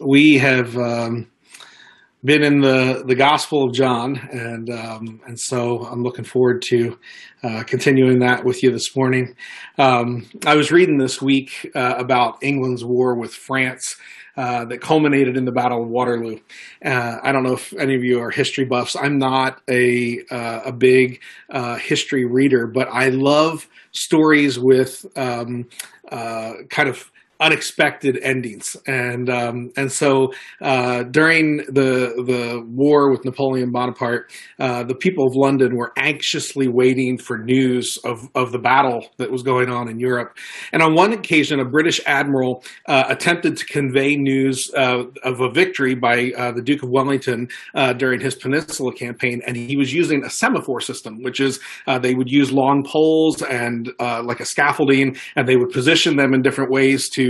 we have um, been in the, the Gospel of John, and um, and so I'm looking forward to uh, continuing that with you this morning. Um, I was reading this week uh, about England's war with France. Uh, that culminated in the Battle of Waterloo. Uh, I don't know if any of you are history buffs. I'm not a uh, a big uh, history reader, but I love stories with um, kind of unexpected endings, and um, and so uh, during the the war with Napoleon Bonaparte, uh, the people of London were anxiously waiting for news of of the battle that was going on in Europe. And on one occasion, a British admiral uh, attempted to convey news uh, of a victory by uh, the Duke of Wellington uh, during his Peninsula campaign, and he was using a semaphore system, which is they would use long poles and like a scaffolding, and they would position them in different ways to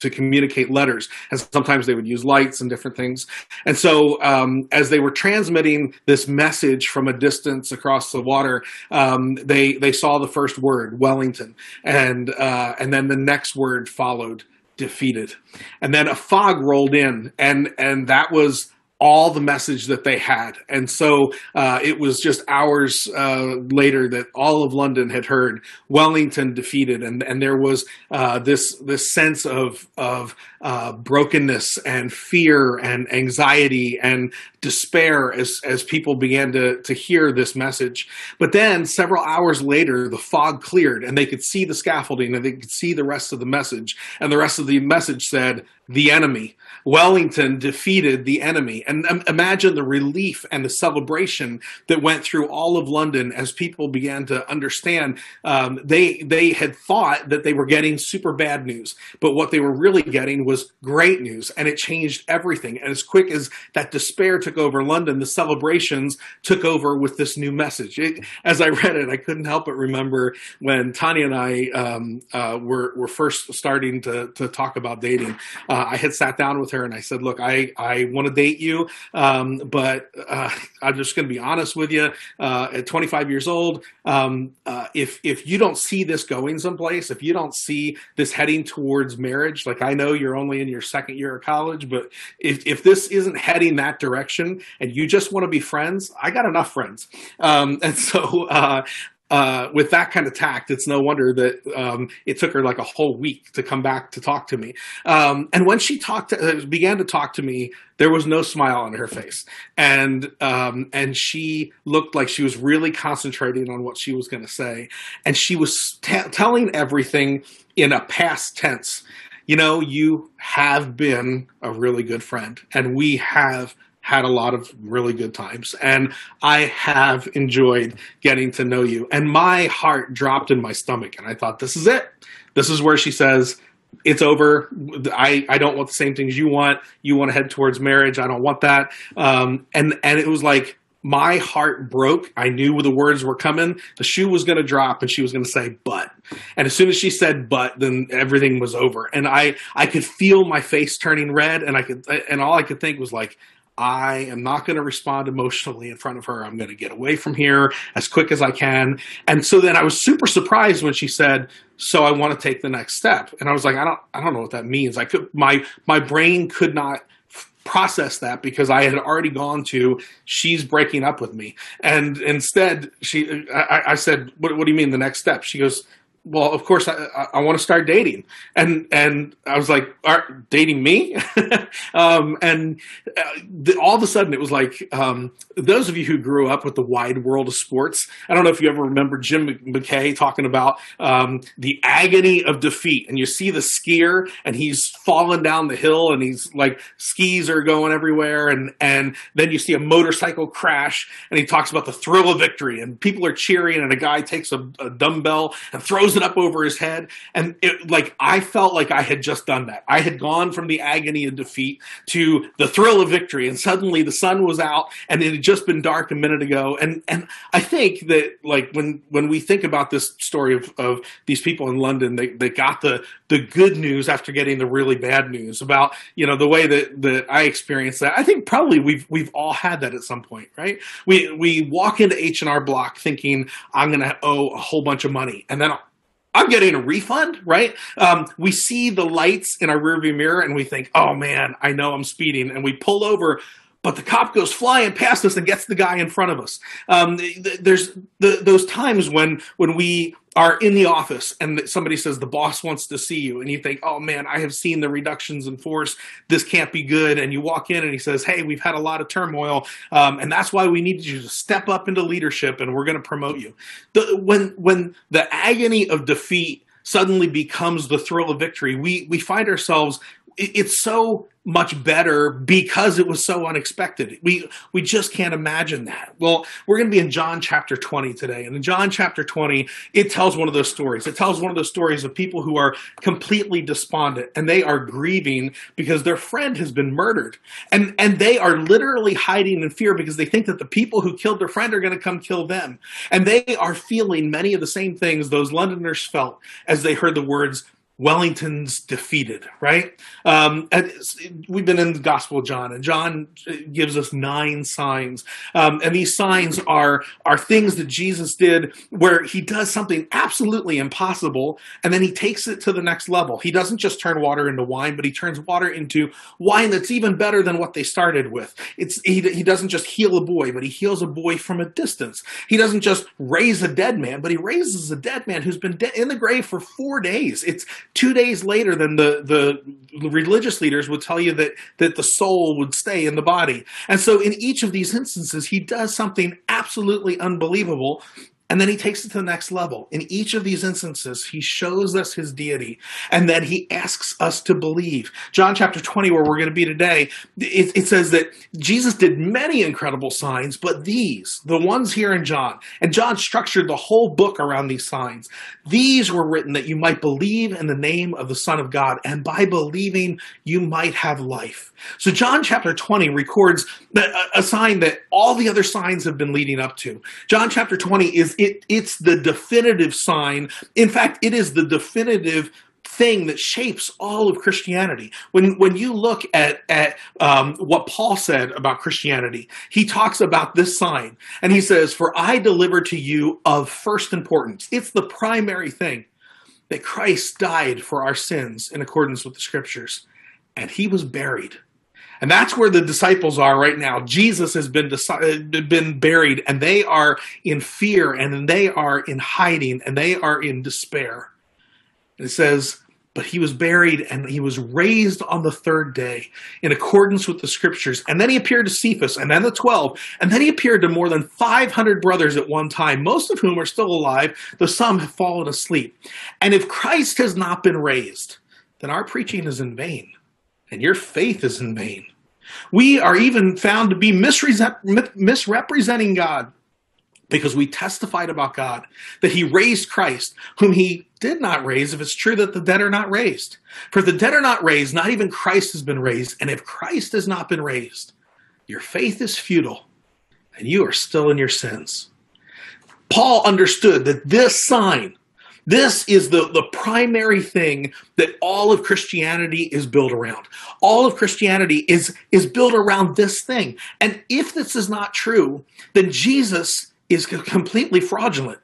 to communicate letters, and sometimes they would use lights and different things. And so, um, as they were transmitting this message from a distance across the water, um, they they saw the first word Wellington, and uh, and then the next word followed defeated, and then a fog rolled in, and and that was all the message that they had. And so uh, it was just hours uh, later that all of London had heard Wellington defeated, and and there was uh, this this sense of of uh, brokenness and fear and anxiety and despair as as people began to to hear this message. But then several hours later, the fog cleared, and they could see the scaffolding, and they could see the rest of the message, and the rest of the message said, "The enemy." Wellington defeated the enemy. And um, imagine the relief and the celebration that went through all of London as people began to understand. Um, they they had thought that they were getting super bad news, but what they were really getting was great news, and it changed everything. And as quick as that despair took over London, the celebrations took over with this new message. It, as I read it, I couldn't help but remember when Tanya and I um, uh, were were first starting to to talk about dating. Uh, I had sat down with her and I said, "Look, I I want to date you, um, but uh, I'm just going to be honest with you. Uh, at 25 years old, um, uh, if if you don't see this going someplace, if you don't see this heading towards marriage, like I know you're only in your second year of college, but if if this isn't heading that direction and you just want to be friends, I got enough friends, um, and so uh, with that kind of tact, it's no wonder that um, it took her like a whole week to come back to talk to me. Um, and when she talked, to, uh, began to talk to me, there was no smile on her face, and um, and she looked like she was really concentrating on what she was going to say, and she was t- telling everything in a past tense. You know, you have been a really good friend, and we have had a lot of really good times and I have enjoyed getting to know you. And my heart dropped in my stomach and I thought, this is it. This is where she says, it's over. I, I don't want the same things you want. You want to head towards marriage. I don't want that. Um, and, and it was like, my heart broke. I knew the words were coming. The shoe was going to drop and she was going to say, but. And as soon as she said, but, then everything was over. And I, I could feel my face turning red and I could, and all I could think was like, I am not going to respond emotionally in front of her. I'm going to get away from here as quick as I can. And so then I was super surprised when she said, "So I want to take the next step." And I was like, "I don't I don't know what that means." I could my my brain could not process that because I had already gone to she's breaking up with me. And instead she I, I said, what, what do you mean the next step?" She goes, well, of course, I, I, I want to start dating, and and I was like, Are, dating me, um, and uh, the, all of a sudden it was like um, those of you who grew up with the wide world of sports. I don't know if you ever remember Jim McKay talking about um, the agony of defeat, and you see the skier, and he's falling down the hill, and he's like skis are going everywhere, and and then you see a motorcycle crash, and he talks about the thrill of victory, and people are cheering, and a guy takes a, a dumbbell and throws it up over his head. And it, like, I felt like I had just done that. I had gone from the agony of defeat to the thrill of victory. And suddenly the sun was out and it had just been dark a minute ago. And, and I think that like when, when we think about this story of, of these people in London, they, they got the, the good news after getting the really bad news about, you know, the way that, that I experienced that. I think probably we've, we've all had that at some point, right? We, we walk into H&R Block thinking I'm going to owe a whole bunch of money. And then I'm getting a refund, right? Um, we see the lights in our rearview mirror and we think, oh man, I know I'm speeding. And we pull over, but the cop goes flying past us and gets the guy in front of us. Um, there's the, those times when when we are in the office and somebody says the boss wants to see you. And you think oh man i have seen the reductions in force. This can't be good. And you walk in and he says hey we've had a lot of turmoil um, and that's why we need you to step up into leadership and we're going to promote you. The, when when the agony of defeat suddenly becomes the thrill of victory we we find ourselves it's so much better because it was so unexpected. We we just can't imagine that. Well, we're going to be in John chapter 20 today. And in John chapter 20, it tells one of those stories. It tells one of those stories of people who are completely despondent and they are grieving because their friend has been murdered. And and they are literally hiding in fear because they think that the people who killed their friend are going to come kill them. And they are feeling many of the same things those Londoners felt as they heard the words Wellington's defeated, right? Um, we've been in the Gospel of John, and John gives us nine signs, um, and these signs are are things that Jesus did where he does something absolutely impossible, and then he takes it to the next level. He doesn't just turn water into wine, but he turns water into wine that's even better than what they started with. It's he, he doesn't just heal a boy, but he heals a boy from a distance. He doesn't just raise a dead man, but he raises a dead man who's been de- in the grave for four days. It's two days later than the, the religious leaders would tell you that, that the soul would stay in the body. And so in each of these instances, he does something absolutely unbelievable and then he takes it to the next level. In each of these instances, he shows us his deity and then he asks us to believe. John chapter 20, where we're going to be today, it, it, says that Jesus did many incredible signs, but these, the ones here in John, and John structured the whole book around these signs, these were written that you might believe in the name of the Son of God, and by believing, you might have life. So John chapter 20 records a sign that all the other signs have been leading up to. John chapter 20 is it it's the definitive sign. In fact, it is the definitive thing that shapes all of Christianity. When when you look at at um, what Paul said about Christianity, he talks about this sign, and he says, "For I deliver to you of first importance. It's the primary thing that Christ died for our sins in accordance with the Scriptures, and he was buried." And that's where the disciples are right now. Jesus has been uh, been buried and they are in fear and they are in hiding and they are in despair. it says, but he was buried and he was raised on the third day in accordance with the scriptures. And then he appeared to Cephas and then the 12. And then he appeared to more than 500 brothers at one time, most of whom are still alive, though some have fallen asleep. And if Christ has not been raised, then our preaching is in vain and your faith is in vain. We are even found to be misrepresenting God because we testified about God that he raised Christ, whom he did not raise, if it's true that the dead are not raised. For the dead are not raised, not even Christ has been raised. And if Christ has not been raised, your faith is futile and you are still in your sins. Paul understood that this sign this is the, the primary thing that all of Christianity is built around. All of Christianity is, is built around this thing. And if this is not true, then Jesus is completely fraudulent.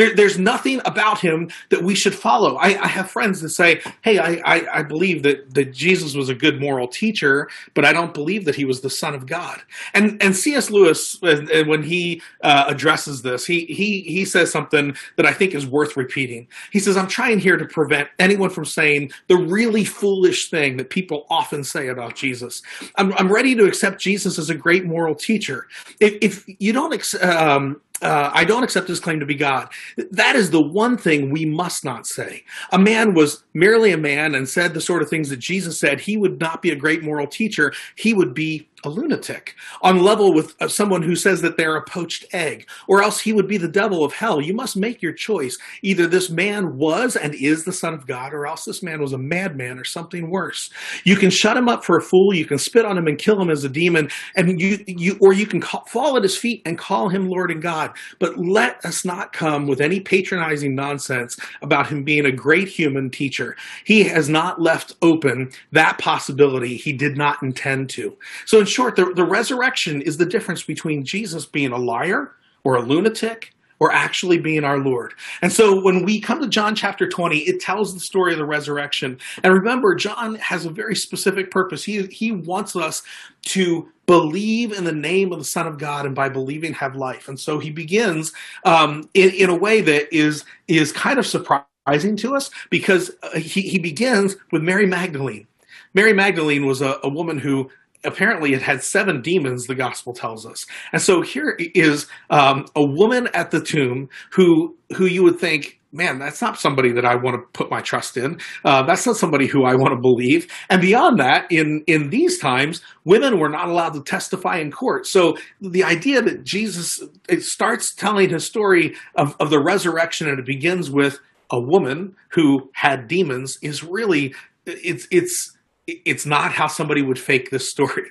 There, there's nothing about him that we should follow. I, I have friends that say, "Hey, I, I, I, believe that, that Jesus was a good moral teacher, but I don't believe that he was the Son of God." And and C.S. Lewis, when he uh, addresses this, he he he says something that I think is worth repeating. He says, "I'm trying here to prevent anyone from saying the really foolish thing that people often say about Jesus. I'm, I'm ready to accept Jesus as a great moral teacher. If, if you don't." Um, uh, I don't accept his claim to be God. That is the one thing we must not say. A man was merely a man and said the sort of things that Jesus said. He would not be a great moral teacher. He would be a lunatic on level with uh, someone who says that they're a poached egg, or else he would be the devil of hell. You must make your choice. Either this man was and is the Son of God, or else this man was a madman or something worse. You can shut him up for a fool. You can spit on him and kill him as a demon, and you, you or you can call, fall at his feet and call him Lord and God. But let us not come with any patronizing nonsense about him being a great human teacher. He has not left open that possibility. He did not intend to. So in short, the, the resurrection is the difference between Jesus being a liar or a lunatic or actually being our Lord. And so when we come to John chapter 20, it tells the story of the resurrection. And remember, John has a very specific purpose. He, he wants us to believe in the name of the Son of God and by believing have life. And so he begins um, in, in a way that is, is kind of surprising to us because uh, he, he begins with Mary Magdalene. Mary Magdalene was a, a woman who apparently it had seven demons the gospel tells us. And so here is um, a woman at the tomb who who you would think man that's not somebody that i want to put my trust in. Uh, that's not somebody who i want to believe. And beyond that in in these times women were not allowed to testify in court. So the idea that jesus it starts telling his story of, of the resurrection and it begins with a woman who had demons is really it's it's it's not how somebody would fake this story.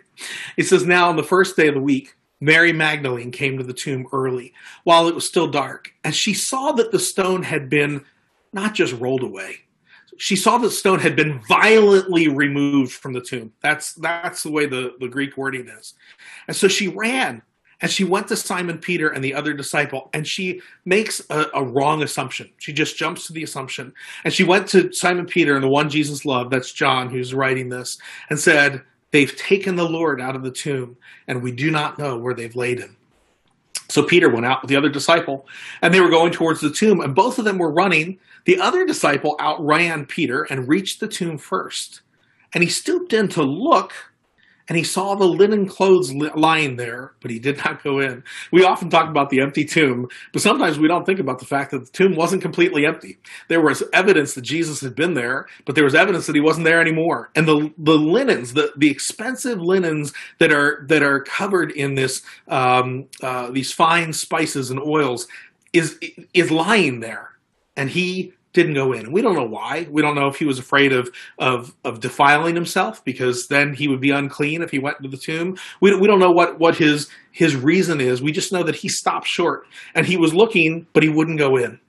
It says, Now on the first day of the week, Mary Magdalene came to the tomb early while it was still dark, and she saw that the stone had been not just rolled away. She saw that the stone had been violently removed from the tomb. That's that's the way the, the Greek wording is. And so she ran and she went to Simon Peter and the other disciple, and she makes a, a, wrong assumption. She just jumps to the assumption. And she went to Simon Peter and the one Jesus loved, that's John who's writing this, and said, They've taken the Lord out of the tomb, and we do not know where they've laid him. So Peter went out with the other disciple, and they were going towards the tomb, and both of them were running. The other disciple outran Peter and reached the tomb first. And he stooped in to look and he saw the linen clothes lying there, but he did not go in. We often talk about the empty tomb, but sometimes we don't think about the fact that the tomb wasn't completely empty. There was evidence that Jesus had been there, but there was evidence that he wasn't there anymore. And the the linens, the the expensive linens that are that are covered in this um, uh, these fine spices and oils, is is lying there, and he didn't go in. And We don't know why. We don't know if he was afraid of of of defiling himself because then he would be unclean if he went into the tomb. We we don't know what what his his reason is. We just know that he stopped short and he was looking, but he wouldn't go in.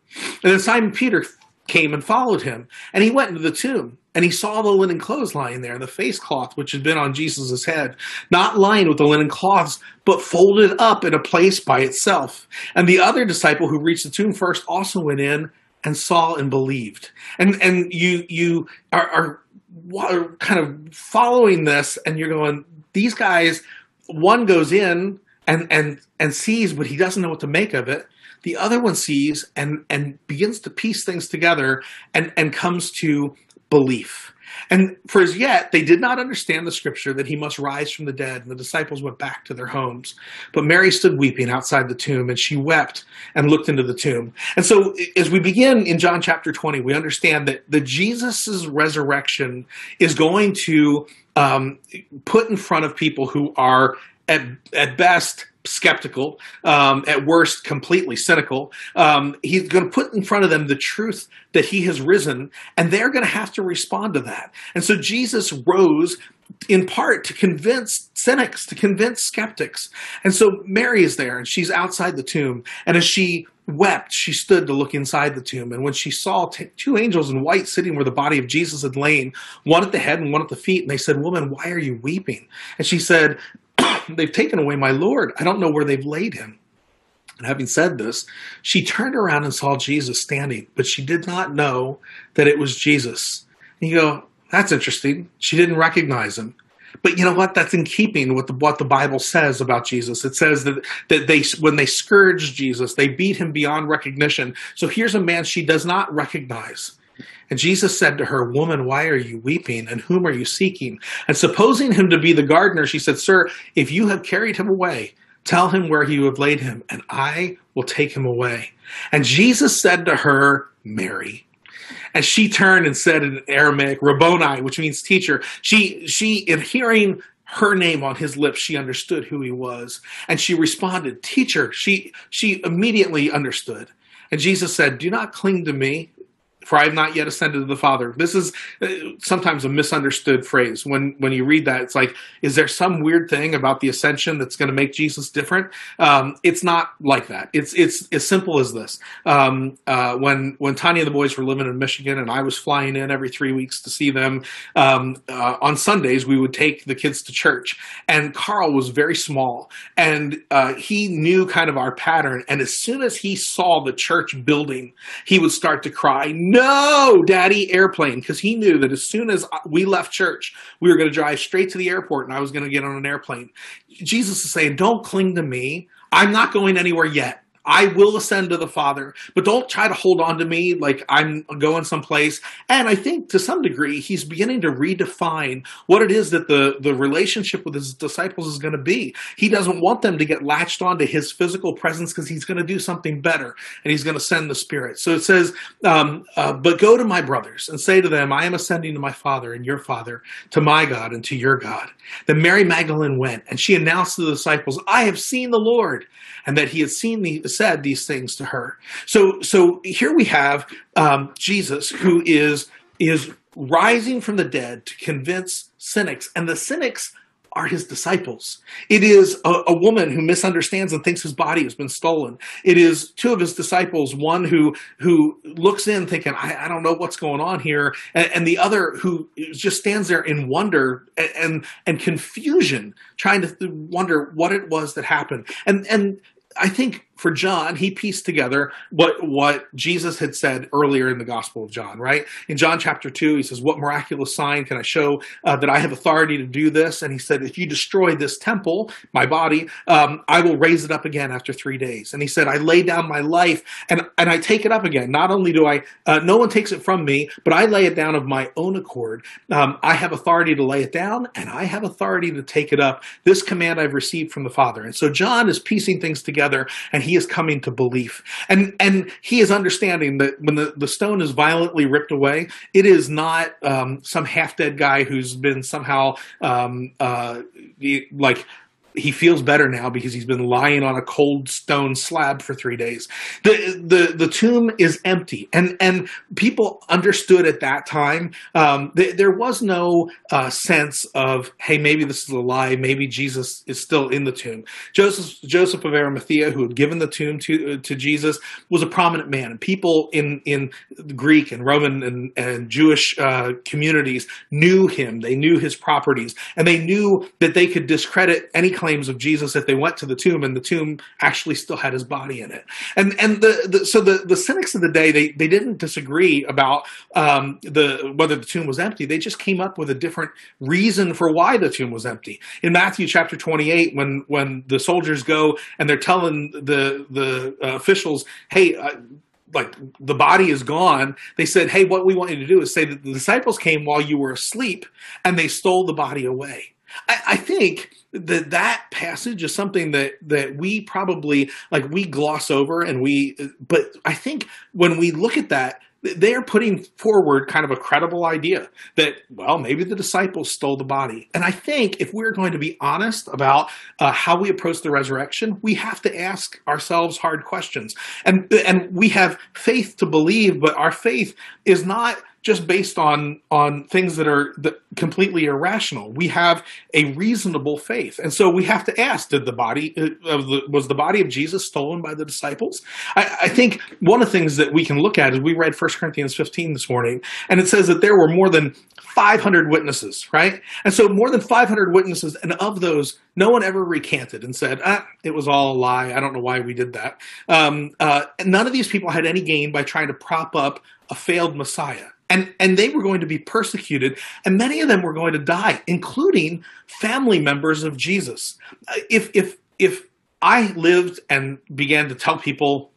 And then Simon Peter came and followed him, and he went into the tomb. And he saw the linen clothes lying there, the face cloth which had been on Jesus' head, not lined with the linen cloths, but folded up in a place by itself. And the other disciple who reached the tomb first also went in and saw and believed. And and you you are, are kind of following this, and you're going, these guys. One goes in and and and sees, but he doesn't know what to make of it. The other one sees and and begins to piece things together and and comes to belief. And for as yet, they did not understand the scripture that he must rise from the dead, and the disciples went back to their homes. But Mary stood weeping outside the tomb, and she wept and looked into the tomb. And so, as we begin in John chapter 20, we understand that the Jesus' resurrection is going to um, put in front of people who are, at, at best, skeptical, um, at worst, completely cynical. Um, he's going to put in front of them the truth that he has risen, and they're going to have to respond to that. And so Jesus rose in part to convince cynics, to convince skeptics. And so Mary is there, and she's outside the tomb. And as she wept, she stood to look inside the tomb. And when she saw t- two angels in white sitting where the body of Jesus had lain, one at the head and one at the feet, and they said, Woman, why are you weeping? And she said, They've taken away my Lord. I don't know where they've laid him. And having said this, she turned around and saw Jesus standing, but she did not know that it was Jesus. And you go, that's interesting. She didn't recognize him. But you know what? That's in keeping with the, what the Bible says about Jesus. It says that, that they, when they scourged Jesus, they beat him beyond recognition. So here's a man she does not recognize. And Jesus said to her, Woman, why are you weeping? And whom are you seeking? And supposing him to be the gardener, she said, Sir, if you have carried him away, tell him where you have laid him, and I will take him away. And Jesus said to her, Mary. And she turned and said in Aramaic, Rabboni, which means teacher. She, she, in hearing her name on his lips, she understood who he was. And she responded, Teacher. She, she immediately understood. And Jesus said, Do not cling to me for I have not yet ascended to the Father. This is uh, sometimes a misunderstood phrase. When when you read that, it's like, is there some weird thing about the ascension that's going to make Jesus different? Um, it's not like that. It's it's as simple as this. Um, uh, when when Tanya and the boys were living in Michigan, and I was flying in every three weeks to see them, um, uh, on Sundays we would take the kids to church, and Carl was very small, and uh, he knew kind of our pattern. And as soon as he saw the church building, he would start to cry. No! daddy, airplane. Because he knew that as soon as we left church, we were going to drive straight to the airport and I was going to get on an airplane. Jesus is saying, don't cling to me. I'm not going anywhere yet. I will ascend to the Father, but don't try to hold on to me like I'm going someplace. And I think to some degree, he's beginning to redefine what it is that the, the relationship with his disciples is going to be. He doesn't want them to get latched onto his physical presence because he's going to do something better and he's going to send the Spirit. So it says, um, uh, but go to my brothers and say to them, I am ascending to my Father and your Father, to my God and to your God. Then Mary Magdalene went and she announced to the disciples, I have seen the Lord and that he had seen the, said these things to her. So, so here we have um, Jesus who is is rising from the dead to convince cynics, and the cynics are his disciples. It is a, a, woman who misunderstands and thinks his body has been stolen. It is two of his disciples, one who who looks in thinking, I, I don't know what's going on here, and, and, the other who just stands there in wonder and, and, and confusion, trying to wonder what it was that happened. And and I think for John, he pieced together what what Jesus had said earlier in the Gospel of John. Right in John chapter two, he says, "What miraculous sign can I show uh, that I have authority to do this?" And he said, "If you destroy this temple, my body, um, I will raise it up again after three days." And he said, "I lay down my life and and I take it up again. Not only do I, uh, no one takes it from me, but I lay it down of my own accord. Um, I have authority to lay it down, and I have authority to take it up. This command I've received from the Father." And so John is piecing things together, and he he is coming to belief. And and he is understanding that when the, the stone is violently ripped away, it is not um, some half dead guy who's been somehow um, uh, like he feels better now because he's been lying on a cold stone slab for three days. The the the tomb is empty, and and people understood at that time. Um, th- there was no uh, sense of hey, maybe this is a lie. Maybe Jesus is still in the tomb. Joseph Joseph of Arimathea, who had given the tomb to uh, to Jesus, was a prominent man, and people in in Greek and Roman and and Jewish uh, communities knew him. They knew his properties, and they knew that they could discredit any claims of Jesus if they went to the tomb and the tomb actually still had his body in it. And and the, the so the the cynics of the day they they didn't disagree about um, the whether the tomb was empty. They just came up with a different reason for why the tomb was empty. In Matthew chapter 28 when when the soldiers go and they're telling the the uh, officials, "Hey, uh, like the body is gone they said hey what we want you to do is say that the disciples came while you were asleep and they stole the body away I, I think that that passage is something that that we probably like we gloss over and we but I think when we look at that they are putting forward kind of a credible idea that well maybe the disciples stole the body. And i think if we're going to be honest about uh, how we approach the resurrection we have to ask ourselves hard questions. And and we have faith to believe but our faith is not just based on on things that are completely irrational. We have a reasonable faith, and so we have to ask: Did the body uh, of the was the body of Jesus stolen by the disciples? I, I think one of the things that we can look at is we read 1 Corinthians 15 this morning, and it says that there were more than 500 witnesses, right? And so more than 500 witnesses, and of those, no one ever recanted and said, ah, it was all a lie. I don't know why we did that. Um, uh, none of these people had any gain by trying to prop up a failed Messiah and and they were going to be persecuted and many of them were going to die including family members of jesus. Uh, if if if i lived and began to tell people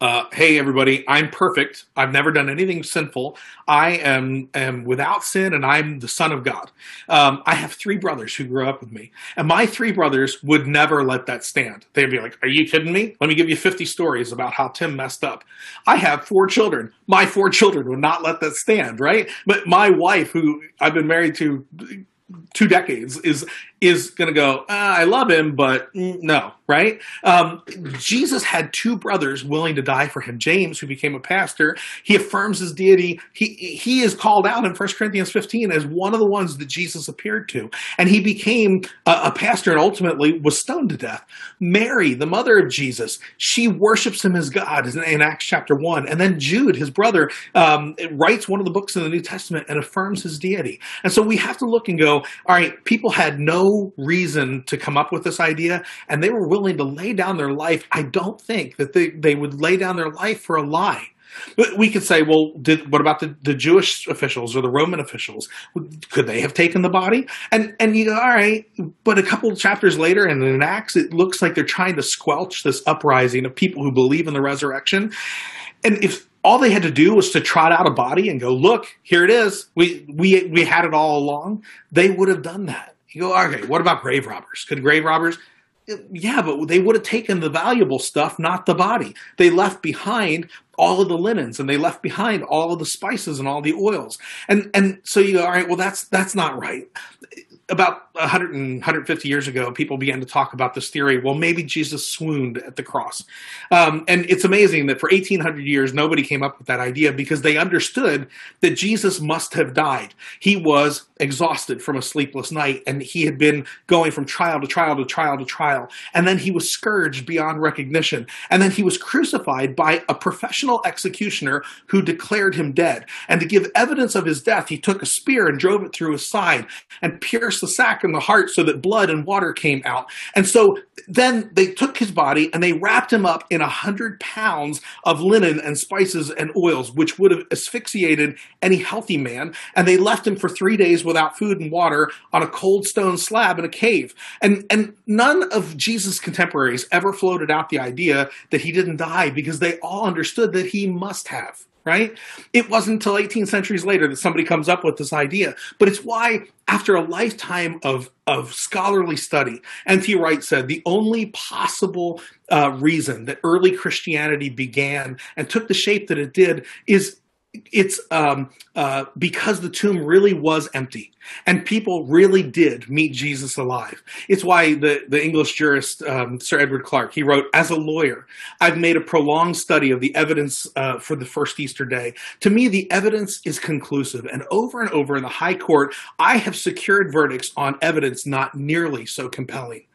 uh, hey everybody, I'm perfect. I've never done anything sinful. I am am without sin, and I'm the son of God. Um, I have three brothers who grew up with me, and my three brothers would never let that stand. They'd be like, "Are you kidding me? Let me give you 50 stories about how Tim messed up." I have four children. My four children would not let that stand, right? But my wife, who I've been married to two decades is is going to go uh, i love him but no right? Um, jesus had two brothers willing to die for him. James who became a pastor he affirms his deity. He he is called out in 1 corinthians 15 as one of the ones that jesus appeared to. And he became a, a pastor and ultimately was stoned to death. Mary the mother of jesus she worships him as god in, in acts chapter 1 and then jude his brother um, writes one of the books in the new testament and affirms his deity. And so we have to look and go all right people had no reason to come up with this idea and they were willing to lay down their life i don't think that they, they would lay down their life for a lie but we could say, well, did, what about the, the Jewish officials or the Roman officials? Could they have taken the body? And and you go, all right, but a couple chapters later, in Acts, it looks like they're trying to squelch this uprising of people who believe in the resurrection. And if all they had to do was to trot out a body and go, look, here it is. We we we had it all along. They would have done that. You go, okay, what about grave robbers? Could grave robbers? Uh, yeah, but they would have taken the valuable stuff, not the body. They left behind all of the linens and they left behind all of the spices and all the oils. And and so you go, all right, well that's that's not right about 100 and 150 years ago, people began to talk about this theory. Well, maybe Jesus swooned at the cross. Um, and it's amazing that for 1800 years, nobody came up with that idea because they understood that Jesus must have died. He was exhausted from a sleepless night and he had been going from trial to trial to trial to trial. And then he was scourged beyond recognition. And then he was crucified by a professional executioner who declared him dead. And to give evidence of his death, he took a spear and drove it through his side and pierced the sac in the heart so that blood and water came out. And so then they took his body and they wrapped him up in a hundred pounds of linen and spices and oils, which would have asphyxiated any healthy man. And they left him for three days without food and water on a cold stone slab in a cave. And, and none of Jesus' contemporaries ever floated out the idea that he didn't die because they all understood that he must have right? It wasn't until 18 centuries later that somebody comes up with this idea. But it's why, after a lifetime of, of scholarly study, N.T. Wright said the only possible uh, reason that early Christianity began and took the shape that it did is it's um, uh, because the tomb really was empty and people really did meet Jesus alive. It's why the, the English jurist um, Sir Edward Clarke he wrote, "As a lawyer, I've made a prolonged study of the evidence uh, for the first Easter day. To me, the evidence is conclusive, and over and over in the High Court, I have secured verdicts on evidence not nearly so compelling."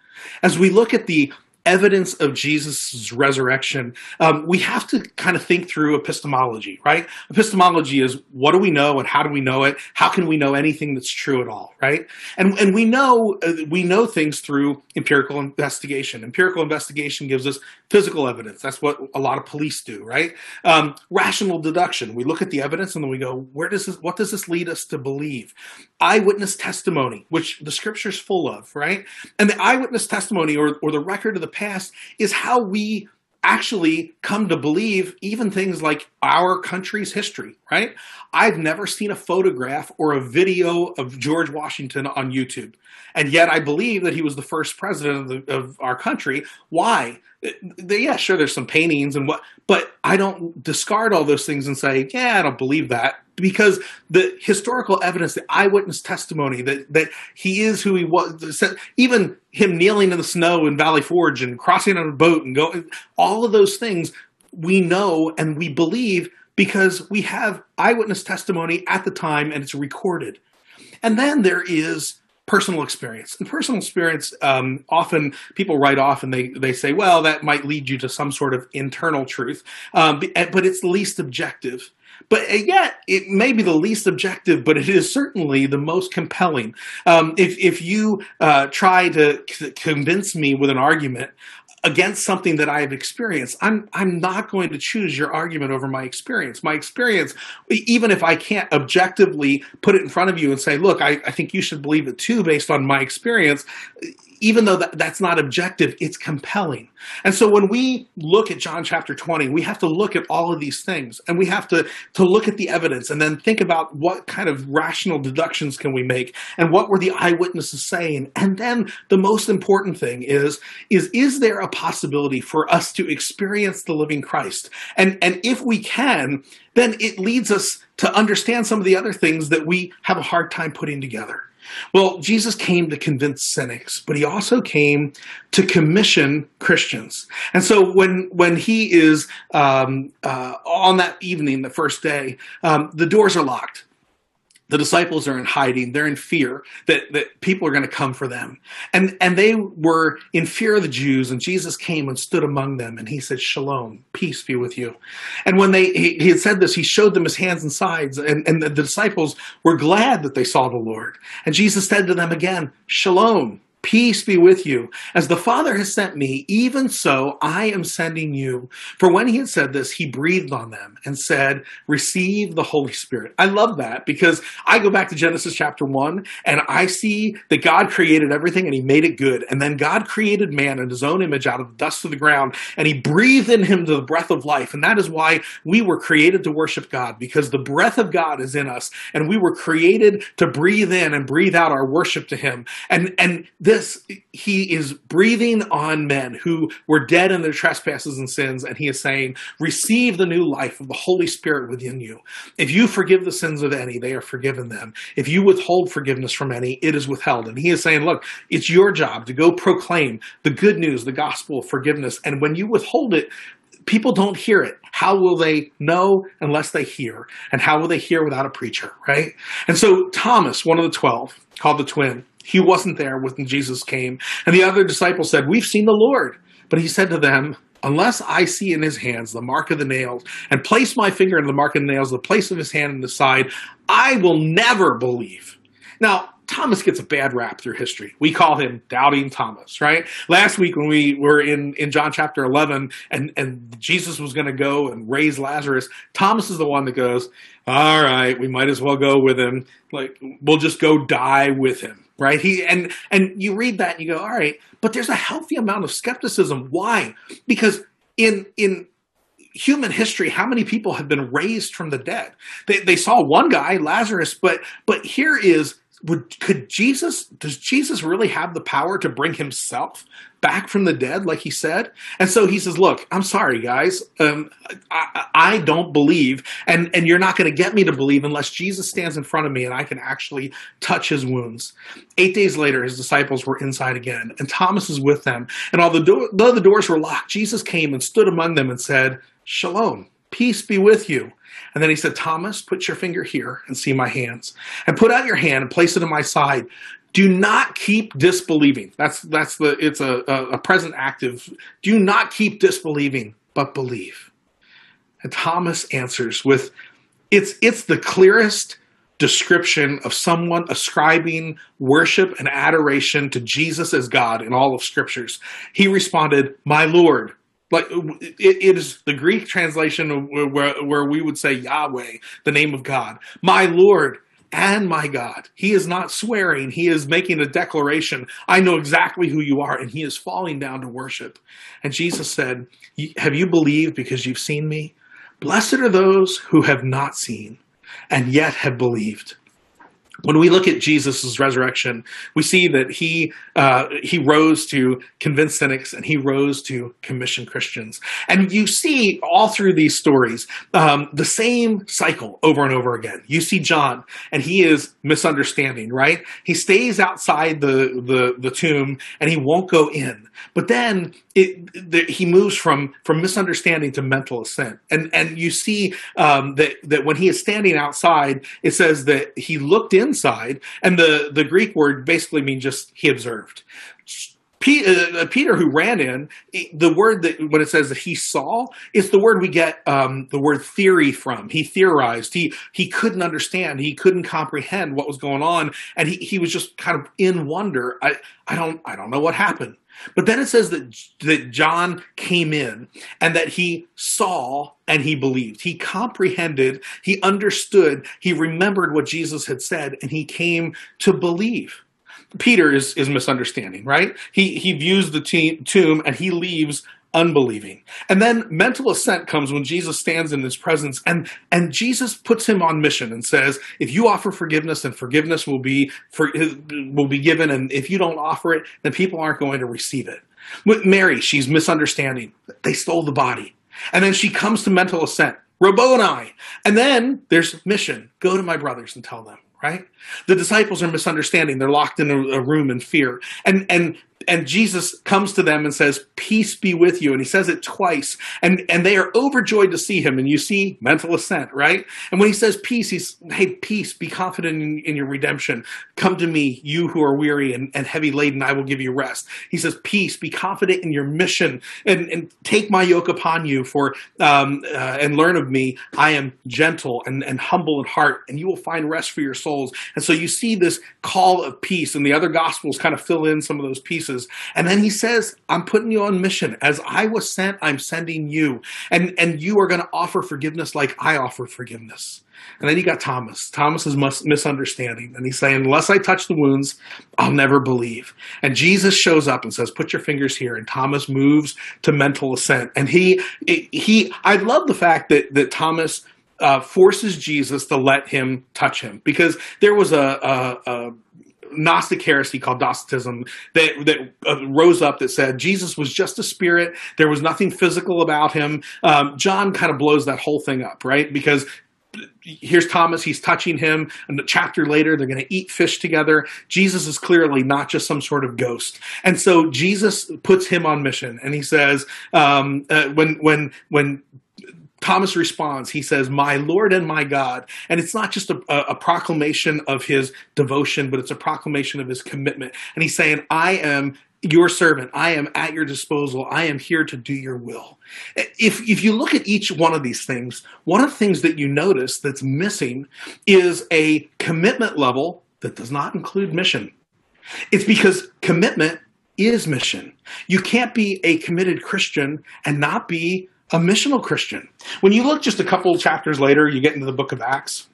As we look at the evidence of Jesus' resurrection, um, we have to kind of think through epistemology, right? Epistemology is what do we know and how do we know it? How can we know anything that's true at all, right? And and we know uh, we know things through empirical investigation. Empirical investigation gives us physical evidence. That's what a lot of police do, right? Um, rational deduction. We look at the evidence and then we go, where does this? What does this lead us to believe? Eyewitness testimony, which the scripture's full of, right? And the eyewitness testimony or or the record of the past is how we actually come to believe even things like our country's history, right? I've never seen a photograph or a video of George Washington on YouTube. And yet I believe that he was the first president of, the, of our country. Why? Yeah, sure, there's some paintings and what, but I don't discard all those things and say, yeah, I don't believe that because the historical evidence, the eyewitness testimony that that he is who he was, even him kneeling in the snow in Valley Forge and crossing on a boat and going, all of those things we know and we believe because we have eyewitness testimony at the time and it's recorded. And then there is personal experience. And personal experience, um, often people write off and they, they say, well, that might lead you to some sort of internal truth, um, but it's least objective. But uh, yet, it may be the least objective, but it is certainly the most compelling. Um, if if you uh, try to c- convince me with an argument against something that I have experienced, I'm I'm not going to choose your argument over my experience. My experience, even if I can't objectively put it in front of you and say, look, I, I think you should believe it too based on my experience, even though that, that's not objective, it's compelling. And so when we look at John chapter 20, we have to look at all of these things and we have to, to look at the evidence and then think about what kind of rational deductions can we make and what were the eyewitnesses saying. And then the most important thing is, is, is there a possibility for us to experience the living Christ? And, and if we can, then it leads us to understand some of the other things that we have a hard time putting together. Well, Jesus came to convince cynics, but he also came to commission Christians. And so when when he is um, uh, on that evening, the first day, um, the doors are locked the disciples are in hiding. They're in fear that, that people are going to come for them. And and they were in fear of the jews and jesus came and stood among them and he said shalom peace be with you. And when they he, he had said this he showed them his hands and sides and, and the disciples were glad that they saw the lord. And jesus said to them again shalom Peace be with you. As the Father has sent me, even so I am sending you. For when he had said this, he breathed on them and said, Receive the Holy Spirit. I love that because I go back to Genesis chapter 1 and I see that God created everything and he made it good. And then God created man in his own image out of the dust of the ground and he breathed in him the breath of life. And that is why we were created to worship God because the breath of God is in us and we were created to breathe in and breathe out our worship to him. And, and this, he is breathing on men who were dead in their trespasses and sins, and he is saying, Receive the new life of the Holy Spirit within you. If you forgive the sins of any, they are forgiven them. If you withhold forgiveness from any, it is withheld. And he is saying, Look, it's your job to go proclaim the good news, the gospel of forgiveness. And when you withhold it, people don't hear it. How will they know unless they hear? And how will they hear without a preacher, right? And so Thomas, one of the 12, called the twin, he wasn't there when Jesus came. And the other disciples said, We've seen the Lord. But he said to them, Unless I see in his hands the mark of the nails, and place my finger in the mark of the nails, the place of his hand in the side, I will never believe. Now, Thomas gets a bad rap through history. We call him Doubting Thomas, right? Last week when we were in, in John chapter 11 and, and Jesus was going to go and raise Lazarus, Thomas is the one that goes, all right, we might as well go with him. Like, we'll just go die with him right? He and and you read that and you go, all right, but there's a healthy amount of skepticism. Why? Because in in human history, how many people have been raised from the dead? They they saw one guy, Lazarus, but but here is would could Jesus does Jesus really have the power to bring himself back from the dead like he said? And so he says look i'm sorry guys. Um, I, I, don't believe and and you're not going to get me to believe unless jesus stands in front of me and i can actually touch his wounds. Eight days later his disciples were inside again and thomas is with them. And although the, though the doors were locked jesus came and stood among them and said shalom peace be with you and then he said, Thomas, put your finger here and see my hands. And put out your hand and place it in my side. Do not keep disbelieving. That's that's the it's a, a, a present active. Do not keep disbelieving, but believe. And Thomas answers with it's it's the clearest description of someone ascribing worship and adoration to Jesus as God in all of scriptures. He responded, My Lord like it, it is the Greek translation where, where we would say Yahweh, the name of God, my Lord and my God. He is not swearing, he is making a declaration. I know exactly who you are, and he is falling down to worship. And Jesus said, Have you believed because you've seen me? Blessed are those who have not seen and yet have believed when we look at Jesus' resurrection, we see that he uh, he rose to convince cynics and he rose to commission Christians. And you see all through these stories um, the same cycle over and over again. You see John, and he is misunderstanding, right? He stays outside the the, the tomb and he won't go in. But then it, the, he moves from from misunderstanding to mental assent, and and you see um, that that when he is standing outside, it says that he looked inside, and the the Greek word basically means just he observed. Uh, Peter, who ran in, the word that when it says that he saw, it's the word we get um, the word theory from. He theorized. He he couldn't understand. He couldn't comprehend what was going on, and he, he was just kind of in wonder. I I don't I don't know what happened. But then it says that, that John came in and that he saw and he believed. He comprehended, he understood, he remembered what Jesus had said, and he came to believe. Peter is, is misunderstanding, right? He, he views the tomb and he leaves unbelieving. And then mental assent comes when Jesus stands in his presence and and Jesus puts him on mission and says, if you offer forgiveness, then forgiveness will be for will be given and if you don't offer it, then people aren't going to receive it. With Mary, she's misunderstanding. They stole the body. And then she comes to mental assent. Rabboni. And then there's mission. Go to my brothers and tell them right? The disciples are misunderstanding. They're locked in a, room in fear. And and and Jesus comes to them and says, "Peace be with you." And he says it twice. And and they are overjoyed to see him. And you see mental assent, right? And when he says peace, he's, "Hey, peace, be confident in, in your redemption. Come to me, you who are weary and, and heavy laden, I will give you rest." He says, "Peace, be confident in your mission and, and take my yoke upon you for um, uh, and learn of me. I am gentle and, and humble in heart, and you will find rest for your souls." And so you see this call of peace, and the other gospels kind of fill in some of those pieces And then he says, I'm putting you on mission. As I was sent, I'm sending you. And, and you are going to offer forgiveness like I offer forgiveness. And then you got Thomas. Thomas is misunderstanding. And he's saying, Unless I touch the wounds, I'll never believe. And Jesus shows up and says, Put your fingers here. And Thomas moves to mental assent. And he, he, I love the fact that, that Thomas uh, forces Jesus to let him touch him because there was a, a, a Gnostic heresy called Docetism that that uh, rose up that said Jesus was just a spirit. There was nothing physical about him. Um, John kind of blows that whole thing up, right? Because here's Thomas, he's touching him, and a chapter later, they're going to eat fish together. Jesus is clearly not just some sort of ghost. And so Jesus puts him on mission, and he says, um, uh, when, when, when Thomas responds, he says, My Lord and my God. And it's not just a, a, proclamation of his devotion, but it's a proclamation of his commitment. And he's saying, I am your servant. I am at your disposal. I am here to do your will. If, if you look at each one of these things, one of the things that you notice that's missing is a commitment level that does not include mission. It's because commitment is mission. You can't be a committed Christian and not be a missional Christian. When you look just a couple chapters later, you get into the book of Acts.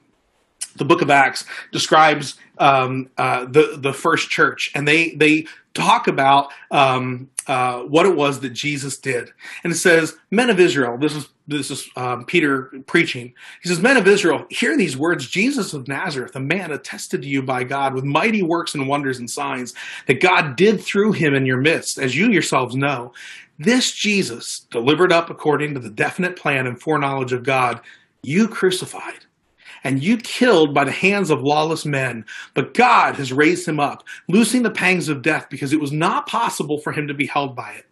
The book of Acts describes um, uh, the the first church, and they they talk about um, uh, what it was that Jesus did, and it says, "Men of Israel." This is this is um, Peter preaching. He says, "Men of Israel, hear these words: Jesus of Nazareth, a man attested to you by God with mighty works and wonders and signs that God did through him in your midst, as you yourselves know." This Jesus, delivered up according to the definite plan and foreknowledge of God, you crucified and you killed by the hands of lawless men. But God has raised him up, loosing the pangs of death because it was not possible for him to be held by it.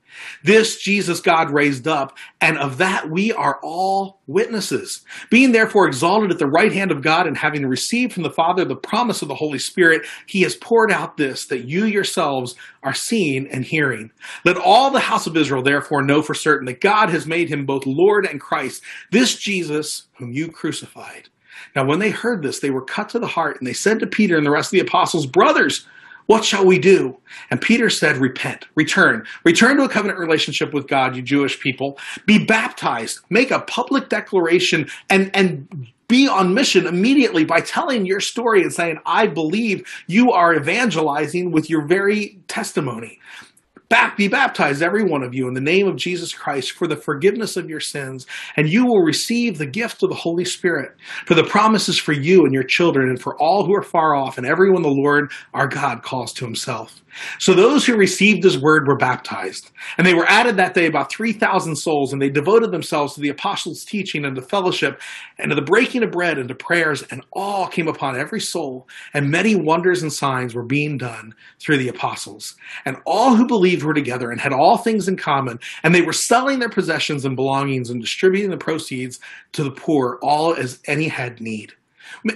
This Jesus God raised up, and of that we are all witnesses. Being therefore exalted at the right hand of God and having received from the Father the promise of the Holy Spirit, he has poured out this that you yourselves are seeing and hearing. Let all the house of Israel therefore know for certain that God has made him both Lord and Christ, this Jesus whom you crucified. Now, when they heard this, they were cut to the heart, and they said to Peter and the rest of the apostles, Brothers, what shall we do? And Peter said, Repent, return, return to a covenant relationship with God, you Jewish people. Be baptized, make a public declaration, and, and be on mission immediately by telling your story and saying, I believe you are evangelizing with your very testimony be baptized, every one of you, in the name of Jesus Christ for the forgiveness of your sins, and you will receive the gift of the Holy Spirit. For the promises for you and your children, and for all who are far off, and everyone the Lord our God calls to himself. So those who received his word were baptized, and they were added that day about 3,000 souls, and they devoted themselves to the apostles' teaching and to fellowship, and to the breaking of bread and to prayers, and all came upon every soul, and many wonders and signs were being done through the apostles. And all who believed were together and had all things in common, and they were selling their possessions and belongings and distributing the proceeds to the poor, all as any had need.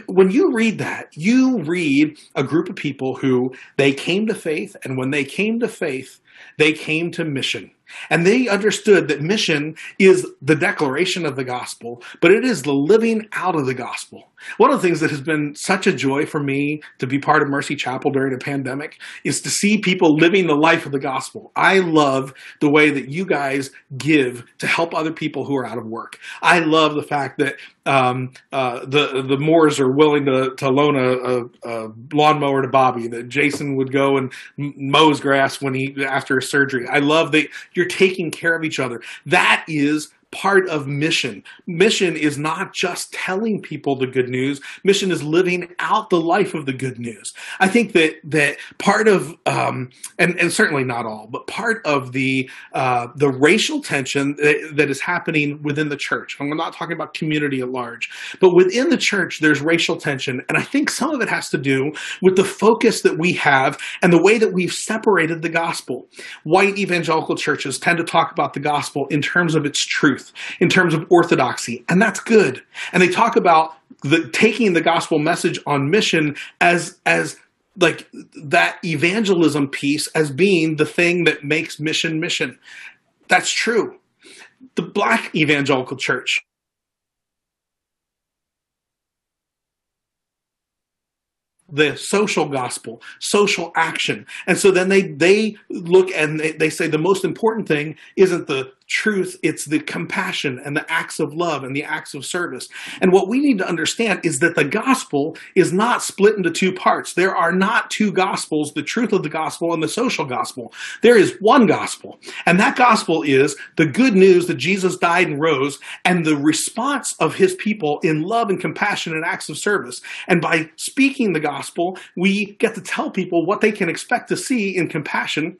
When you read that, you read a group of people who they came to faith, and when they came to faith, they came to mission. And they understood that mission is the declaration of the gospel, but it is the living out of the gospel. One of the things that has been such a joy for me to be part of Mercy Chapel during a pandemic is to see people living the life of the gospel. I love the way that you guys give to help other people who are out of work. I love the fact that um, uh, the the Moores are willing to, to loan a, a, a lawnmower to Bobby. That Jason would go and mows grass when he after a surgery. I love that you're taking care of each other. That is part of mission. Mission is not just telling people the good news. Mission is living out the life of the good news. I think that that part of um, and and certainly not all, but part of the uh, the racial tension that, that is happening within the church. We're not talking about community at large, but within the church, there's racial tension, and I think some of it has to do with the focus that we have and the way that we've separated the gospel. White evangelical churches tend to talk about the gospel in terms of its truth, in terms of orthodoxy, and that's good. And they talk about the, taking the gospel message on mission as as like that evangelism piece as being the thing that makes mission mission. That's true. The black evangelical church the social gospel, social action. And so then they they look and they, they say the most important thing isn't the truth, it's the compassion and the acts of love and the acts of service. And what we need to understand is that the gospel is not split into two parts. There are not two gospels, the truth of the gospel and the social gospel. There is one gospel. And that gospel is the good news that Jesus died and rose and the response of his people in love and compassion and acts of service. And by speaking the gospel, we get to tell people what they can expect to see in compassion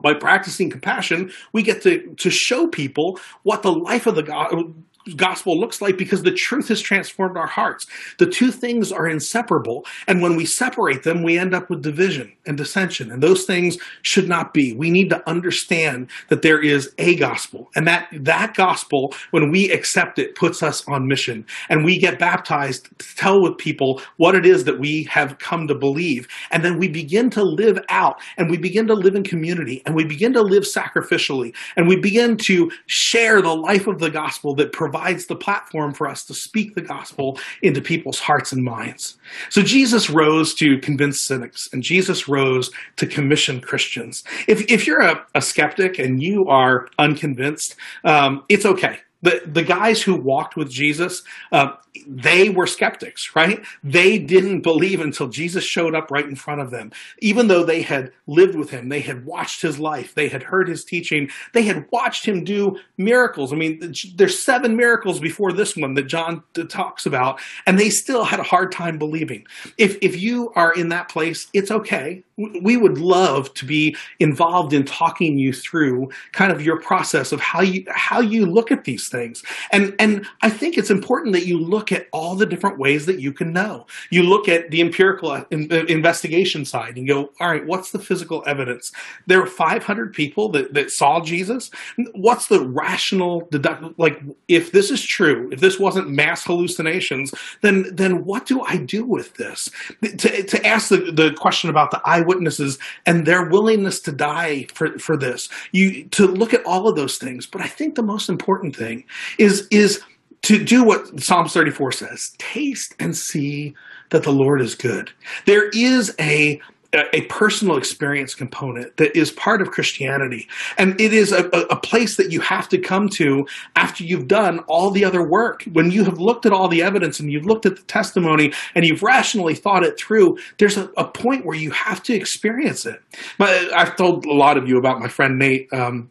by practicing compassion, we get to, to show people what the life of the God, gospel looks like because the truth has transformed our hearts. The two things are inseparable. And when we separate them, we end up with division and dissension. And those things should not be. We need to understand that there is a gospel. And that, that gospel, when we accept it, puts us on mission. And we get baptized to tell with people what it is that we have come to believe. And then we begin to live out and we begin to live in community and we begin to live sacrificially and we begin to share the life of the gospel that provides provides the platform for us to speak the gospel into people's hearts and minds. So Jesus rose to convince cynics, and Jesus rose to commission Christians. If, if you're a, a skeptic and you are unconvinced, um, it's okay the the guys who walked with Jesus, uh, they were skeptics, right? They didn't believe until Jesus showed up right in front of them. Even though they had lived with him, they had watched his life, they had heard his teaching, they had watched him do miracles. I mean, there's seven miracles before this one that John talks about, and they still had a hard time believing. If if you are in that place, it's okay. We would love to be involved in talking you through kind of your process of how you how you look at these things. And and I think it's important that you look at all the different ways that you can know. You look at the empirical uh, investigation side and go, all right, what's the physical evidence? There were 500 people that, that saw Jesus. What's the rational deduct? Like, if this is true, if this wasn't mass hallucinations, then then what do I do with this? To, to ask the, the question about the eyewitnesses and their willingness to die for, for this, you to look at all of those things. But I think the most important thing is is to do what Psalm 34 says taste and see that the Lord is good. There is a a personal experience component that is part of Christianity. And it is a, a, place that you have to come to after you've done all the other work. When you have looked at all the evidence and you've looked at the testimony and you've rationally thought it through, there's a, a point where you have to experience it. But I've told a lot of you about my friend Nate. Um,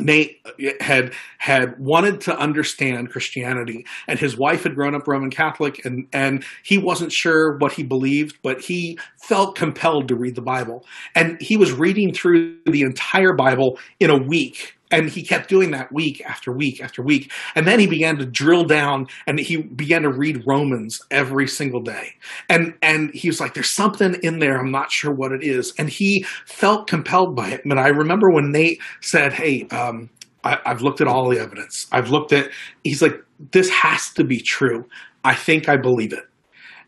Nate uh, had had wanted to understand Christianity, and his wife had grown up Roman Catholic, and and he wasn't sure what he believed, but he felt compelled to read the Bible, and he was reading through the entire Bible in a week and he kept doing that week after week after week. And then he began to drill down and he began to read Romans every single day. And, and he was like, there's something in there. I'm not sure what it is. And he felt compelled by it. But I remember when Nate said, Hey, um, I, I've looked at all the evidence. I've looked at, he's like, this has to be true. I think I believe it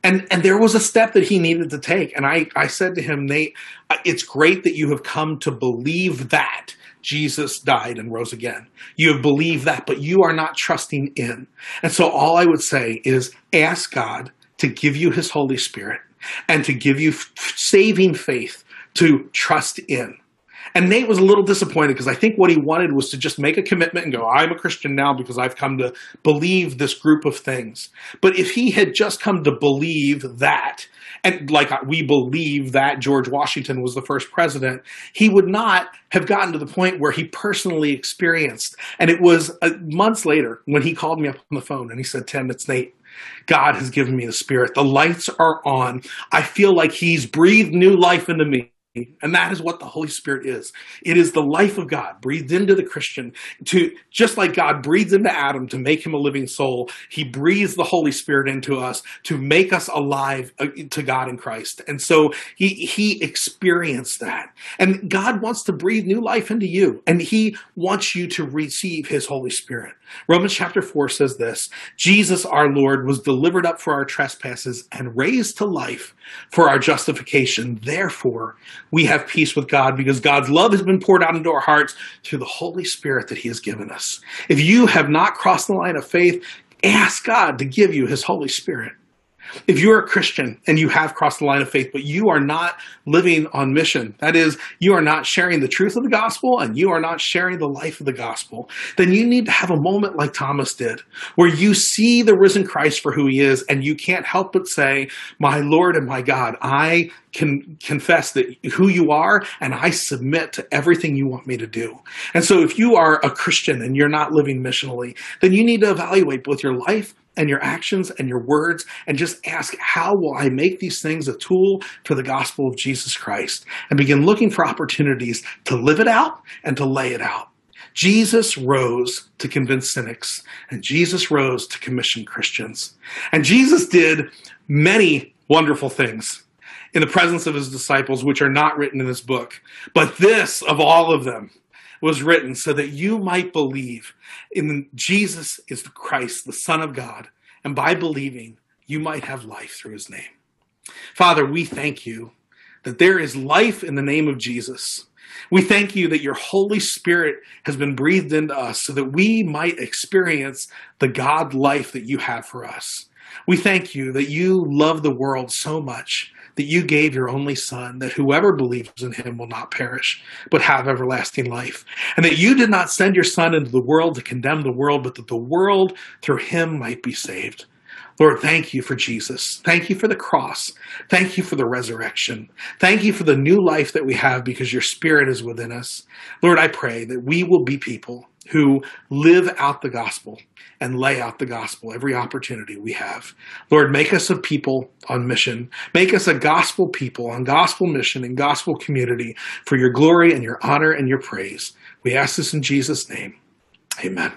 and and there was a step that he needed to take and i i said to him nate it's great that you have come to believe that Jesus died and rose again. You have believed that, but you are not trusting in. And so all I would say is ask God to give you his Holy Spirit and to give you saving faith to trust in. And Nate was a little disappointed because I think what he wanted was to just make a commitment and go, I'm a Christian now because I've come to believe this group of things. But if he had just come to believe that, and like we believe that George Washington was the first president, he would not have gotten to the point where he personally experienced. And it was uh, months later when he called me up on the phone and he said, Tim, it's Nate. God has given me the Spirit. The lights are on. I feel like He's breathed new life into me. And that is what the Holy Spirit is. It is the life of God breathed into the Christian to just like God breathed into Adam to make him a living soul. He breathes the Holy Spirit into us to make us alive uh, to God in Christ. And so he, he experienced that. And God wants to breathe new life into you. And he wants you to receive his Holy Spirit. Romans chapter 4 says this Jesus, our Lord, was delivered up for our trespasses and raised to life for our justification. Therefore, we have peace with God because God's love has been poured out into our hearts through the Holy Spirit that He has given us. If you have not crossed the line of faith, ask God to give you His Holy Spirit. If you're a Christian and you have crossed the line of faith, but you are not living on mission, that is, you are not sharing the truth of the gospel and you are not sharing the life of the gospel, then you need to have a moment like Thomas did, where you see the risen Christ for who he is and you can't help but say, My Lord and my God, I can confess that who you are and I submit to everything you want me to do. And so if you are a Christian and you're not living missionally, then you need to evaluate both your life and your actions and your words and just ask, how will I make these things a tool for the gospel of Jesus Christ? And begin looking for opportunities to live it out and to lay it out. Jesus rose to convince cynics, and Jesus rose to commission Christians. And Jesus did many wonderful things in the presence of his disciples, which are not written in this book. But this, of all of them, was written so that you might believe in Jesus is the Christ, the Son of God, and by believing, you might have life through his name. Father, we thank you that there is life in the name of Jesus. We thank you that your Holy Spirit has been breathed into us so that we might experience the God life that you have for us. We thank you that you love the world so much that you gave your only Son, that whoever believes in him will not perish, but have everlasting life. And that you did not send your Son into the world to condemn the world, but that the world through him might be saved. Lord, thank you for Jesus. Thank you for the cross. Thank you for the resurrection. Thank you for the new life that we have because your spirit is within us. Lord, I pray that we will be people who live out the gospel and lay out the gospel every opportunity we have. Lord, make us a people on mission. Make us a gospel people on gospel mission and gospel community for your glory and your honor and your praise. We ask this in Jesus' name. Amen.